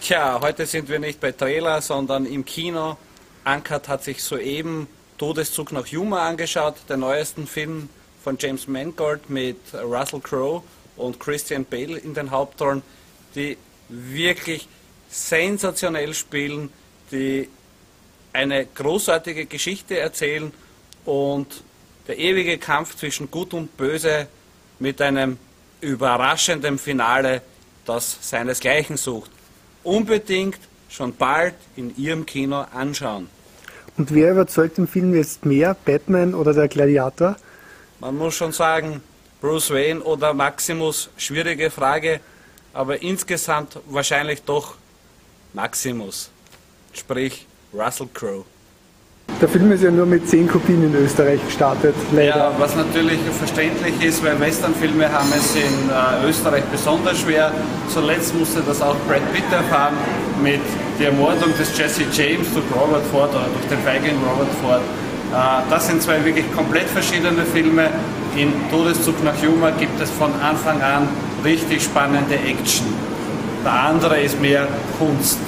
Tja, heute sind wir nicht bei Trailer, sondern im Kino. Ankert hat sich soeben Todeszug nach Yuma angeschaut, den neuesten Film von James Mangold mit Russell Crowe und Christian Bale in den Hauptrollen, die wirklich sensationell spielen, die eine großartige Geschichte erzählen und der ewige Kampf zwischen Gut und Böse mit einem überraschenden Finale, das seinesgleichen sucht. Unbedingt schon bald in Ihrem Kino anschauen. Und wer überzeugt im Film jetzt mehr, Batman oder der Gladiator? Man muss schon sagen, Bruce Wayne oder Maximus, schwierige Frage, aber insgesamt wahrscheinlich doch Maximus, sprich Russell Crowe. Der Film ist ja nur mit 10 Kopien in Österreich gestartet, leider. Ja, was natürlich verständlich ist, weil Westernfilme haben es in äh, Österreich besonders schwer. Zuletzt musste das auch Brad Pitt erfahren mit der Ermordung des Jesse James durch Robert Ford oder durch den feigen Robert Ford. Äh, das sind zwei wirklich komplett verschiedene Filme. In Todeszug nach Humor gibt es von Anfang an richtig spannende Action. Der andere ist mehr Kunst.